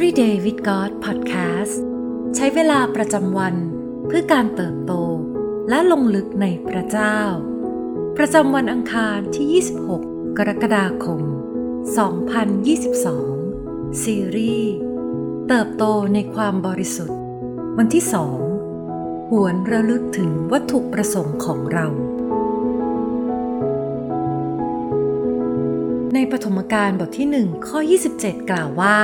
Everyday with God Podcast ใช้เวลาประจำวันเพื่อการเติบโตและลงลึกในพระเจ้า ประจำวันอังคารที่ 26 กรกฎาคม 2022 ซีรีส์ เติบโตในความบริสุทธิ์ วันที่2หวนระลึกถึงวัตถุประสงค์ของเรา ในปฐมกาลบทที่1ข้อ 27 กล่าวว่า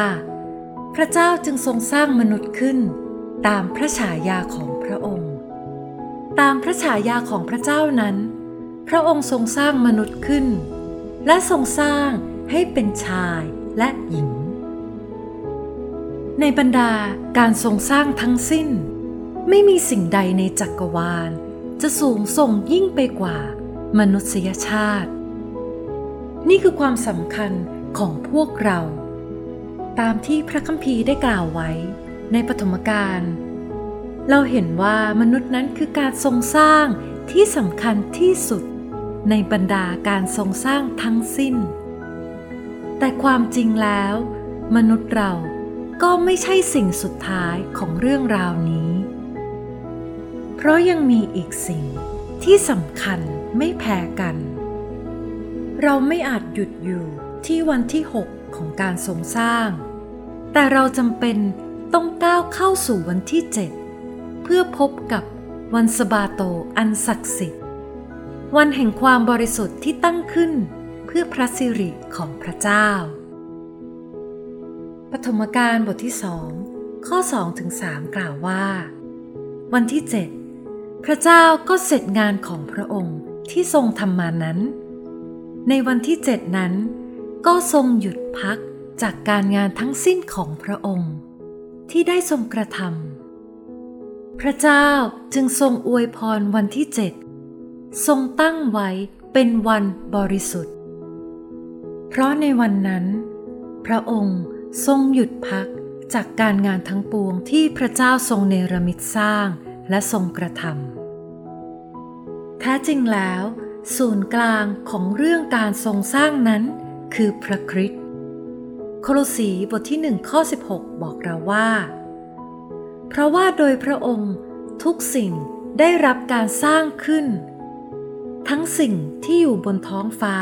พระเจ้าจึงทรงสร้างมนุษย์ขึ้น ตามพระฉายาของพระองค์ ตามพระฉายาของพระเจ้านั้น พระองค์ทรงสร้างมนุษย์ขึ้น และทรงสร้างให้เป็นชายและหญิง ในบรรดาการทรงสร้างทั้งสิ้น ไม่มีสิ่งใดในจักรวาล จะสูงส่งยิ่งไปกว่ามนุษยชาติ นี่คือความสำคัญของพวกเรา ตามที่พระคัมภีร์ได้กล่าวไว้ ในปฐมกาลเราเห็นว่ามนุษย์นั้นคือการทรงสร้างที่สำคัญที่สุด ในบรรดาการทรงสร้างทั้งสิ้น แต่ความจริงแล้ว มนุษย์เราก็ไม่ใช่สิ่งสุดท้ายของเรื่องราวนี้ เพราะยังมีอีกสิ่งที่สำคัญไม่แพ้กัน เราไม่อาจหยุดอยู่ที่วันที่6 ของการทรงสร้าง แต่เราจำเป็นต้องก้าวเข้าสู่วันที่7เพื่อพบกับวันสบาโตอันศักดิ์สิทธิ์ วันแห่งความบริสุทธิ์ที่ตั้งขึ้นเพื่อพระสิริของพระเจ้า ปฐมกาลบทที่สองข้อ2ถึง3กล่าวว่า วันที่ 7 พระเจ้าก็เสร็จงานของพระองค์ที่ทรงทำมานั้น ในวันที่เจ็ดนั้น ก็ทรงหยุดพักจากการงานทั้งสิ้นของพระองค์ ที่ได้ทรงกระทำพระเจ้าจึงทรงอวยพรวันที่เจ็ดทรงตั้งไว้เป็นวันบริสุทธิ์ เพราะในวันนั้น พระองค์ทรงหยุดพักจากการงานทั้งปวงที่พระเจ้าทรงเนรมิตสร้างและทรงกระทำแท้จริงแล้ว ศูนย์กลางของเรื่องการทรงสร้างนั้น คือพระคริสต์โคลสีบทที่หนึ่งข้อ 16 บอกเราว่า เพราะว่าโดยพระองค์ทุกสิ่งได้รับการสร้างขึ้น ทั้งสิ่งที่อยู่บนท้องฟ้า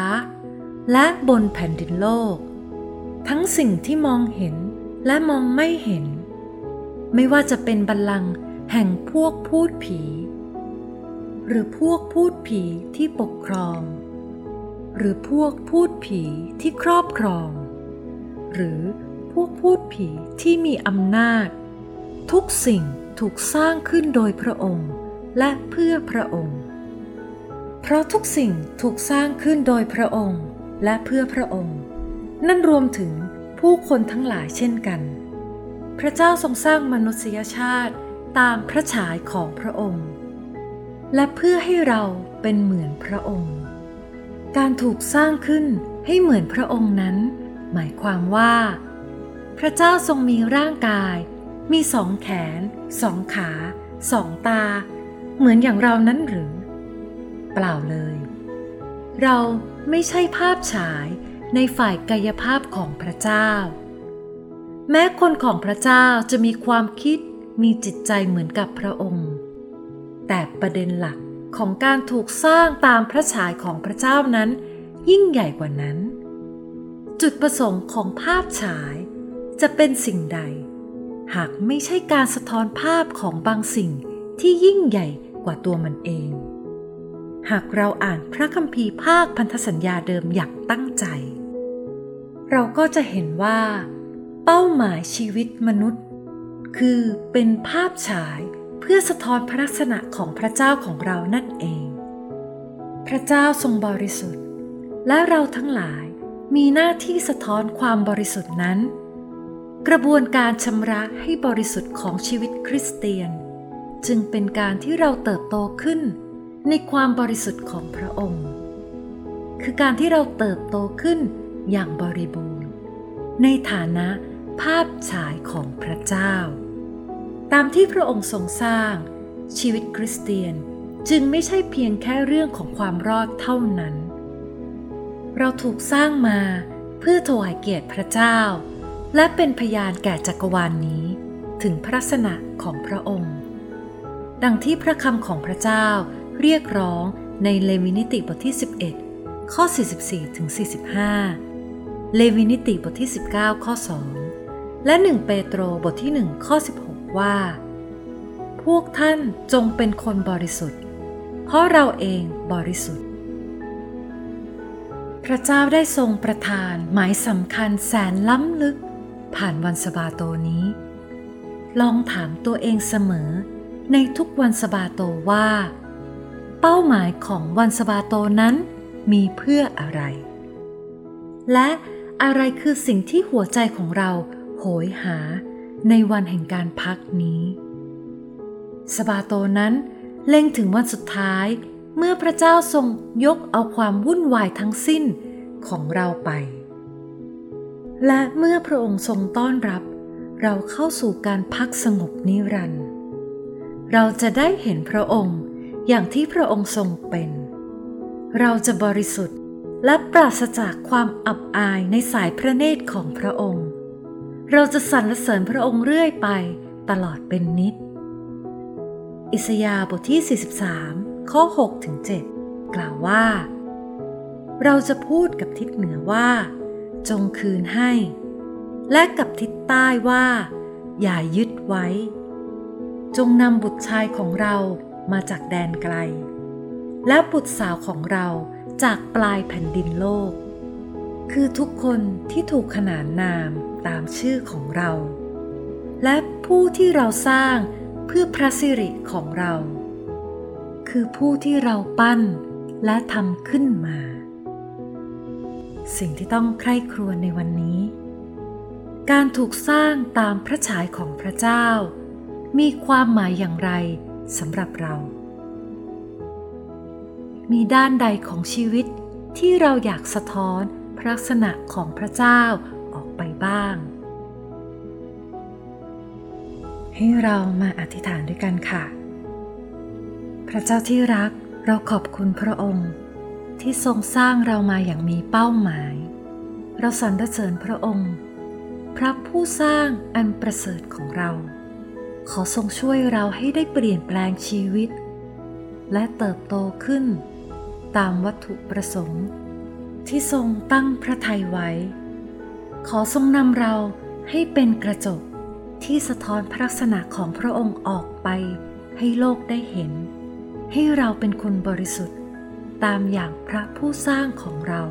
และบนแผ่นดินโลก ทั้งสิ่งที่มองเห็นและมองไม่เห็น ไม่ว่าจะเป็นบัลลังก์แห่งพวกพูดผี หรือพวกพูดผีที่ปกครอง หรือพวกพูดผีที่ครอบครอง หรือพวกพูดผีที่มีอำนาจ ทุกสิ่งถูกสร้างขึ้นโดยพระองค์และเพื่อพระองค์ เพราะทุกสิ่งถูกสร้างขึ้นโดยพระองค์และเพื่อพระองค์ นั่นรวมถึงผู้คนทั้งหลายเช่นกัน พระเจ้าทรงสร้างมนุษยชาติตามพระฉายของพระองค์ และเพื่อให้เราเป็นเหมือนพระองค์ การถูกสร้างขึ้นให้เหมือนพระองค์นั้น หมายความว่า พระเจ้าทรงมีร่างกาย มีสองแขน สองขา สองตา เหมือนอย่างเรานั้นหรือ เปล่าเลย เราไม่ใช่ภาพฉายในฝ่ายกายภาพของพระเจ้า แม้คนของพระเจ้าจะมีความคิดมีจิตใจเหมือนกับพระองค์ แต่ประเด็นหลัก ของการถูกสร้างตามพระฉายของพระเจ้านั้น ยิ่งใหญ่กว่านั้น จุดประสงค์ของภาพฉายจะเป็นสิ่งใด หากไม่ใช่การสะท้อนภาพของบางสิ่งที่ยิ่งใหญ่กว่าตัวมันเอง หากเราอ่านพระคัมภีร์ภาคพันธสัญญาเดิมอย่างตั้งใจ เราก็จะเห็นว่า เป้าหมายชีวิตมนุษย์ คือเป็นภาพฉาย เพื่อสะท้อนพระลักษณะของพระเจ้าของเรานั่นเอง พระเจ้าทรงบริสุทธิ์ และเราทั้งหลายมีหน้าที่สะท้อนความบริสุทธิ์นั้น กระบวนการชำระให้บริสุทธิ์ของชีวิตคริสเตียน จึงเป็นการที่เราเติบโตขึ้นในความบริสุทธิ์ของพระองค์ คือการที่เราเติบโตขึ้นอย่างบริบูรณ์ ในฐานะภาพฉายของพระเจ้า ตามที่พระองค์ทรงสร้าง ชีวิตคริสเตียนจึงไม่ใช่เพียงแค่เรื่องของความรอดเท่านั้น เราถูกสร้างมาเพื่อถวายเกียรติพระเจ้า และเป็นพยานแก่จักรวาลนนี้ ถึงพระลักษณะของพระองค์ ดังที่พระคำของพระเจ้าเรียกร้องในเลวินิติบทที่ 11 ข้อ 44ถึง45 เลวินิติบทที่ 19 ข้อ 2 และ 1 เปโตรบทที่ 1 ข้อ16 ว่า พวกท่านจงเป็นคนบริสุทธิ์ เพราะเราเองบริสุทธิ์ พระเจ้าได้ทรงประทานหมายสำคัญแสนล้ำลึก ผ่านวันสบาโตนี้ ลองถามตัวเองเสมอในทุกวันสบาโตว่า เป้าหมายของวันสบาโตนั้นมีเพื่ออะไร และอะไรคือสิ่งที่หัวใจของเราโหยหา ในวันแห่งการพักนี้ สบาโตนั้นเล็งถึงวันสุดท้ายเมื่อพระเจ้าทรงยกเอาความวุ่นวายทั้งสิ้นของเราไป และเมื่อพระองค์ทรงต้อนรับ เราเข้าสู่การพักสงบนิรันดร์เราจะได้เห็นพระองค์อย่างที่พระองค์ทรงเป็น เราจะบริสุทธิ์และปราศจากความอับอายในสายพระเนตรของพระองค์ เราจะสรรเสริญพระองค์เรื่อยไปตลอดเป็นนิด อิสยาบทที่ 43 ข้อ6ถึง7กล่าวว่า เราจะพูดกับทิศเหนือว่า จงคืนให้ และกับทิศใต้ว่า อย่ายึดไว้ จงนำบุตรชายของเรามาจากแดนไกล และบุตรสาวของเราจากปลายแผ่นดินโลก คือทุกคนที่ถูกขนานนาม ตามชื่อของเรา และผู้ที่เราสร้างเพื่อพระสิริของเรา คือผู้ที่เราปั้นและทำขึ้นมา สิ่งที่ต้องใคร่ครวญในวันนี้ การถูกสร้างตามพระฉายของพระเจ้า มีความหมายอย่างไรสำหรับเรา มีด้านใดของชีวิตที่เราอยากสะท้อนพระลักษณะของพระเจ้า บ้าง ให้เรามาอธิษฐานด้วยกันค่ะ พระเจ้าที่รักเราขอบคุณพระองค์ที่ทรงสร้างเรามาอย่างมีเป้าหมาย เราสรรเสริญพระองค์ พระผู้สร้างอันประเสริฐของเรา ขอทรงช่วยเราให้ได้เปลี่ยนแปลงชีวิต และเติบโตขึ้น ตามวัตถุประสงค์ ที่ทรงตั้งพระทัยไว้ ขอทรงนำเราให้เป็นกระจกที่สะท้อนพระลักษณะของพระองค์ออกไปให้โลกได้เห็น ให้เราเป็นคนบริสุทธิ์ ตามอย่างพระผู้สร้างของเรา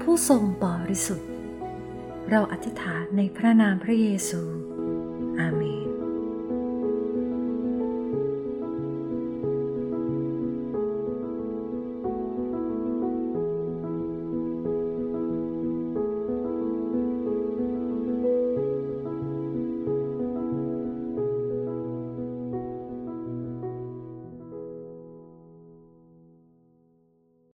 ผู้ทรงบริสุทธิ์ เราอธิษฐานในพระนามพระเยซู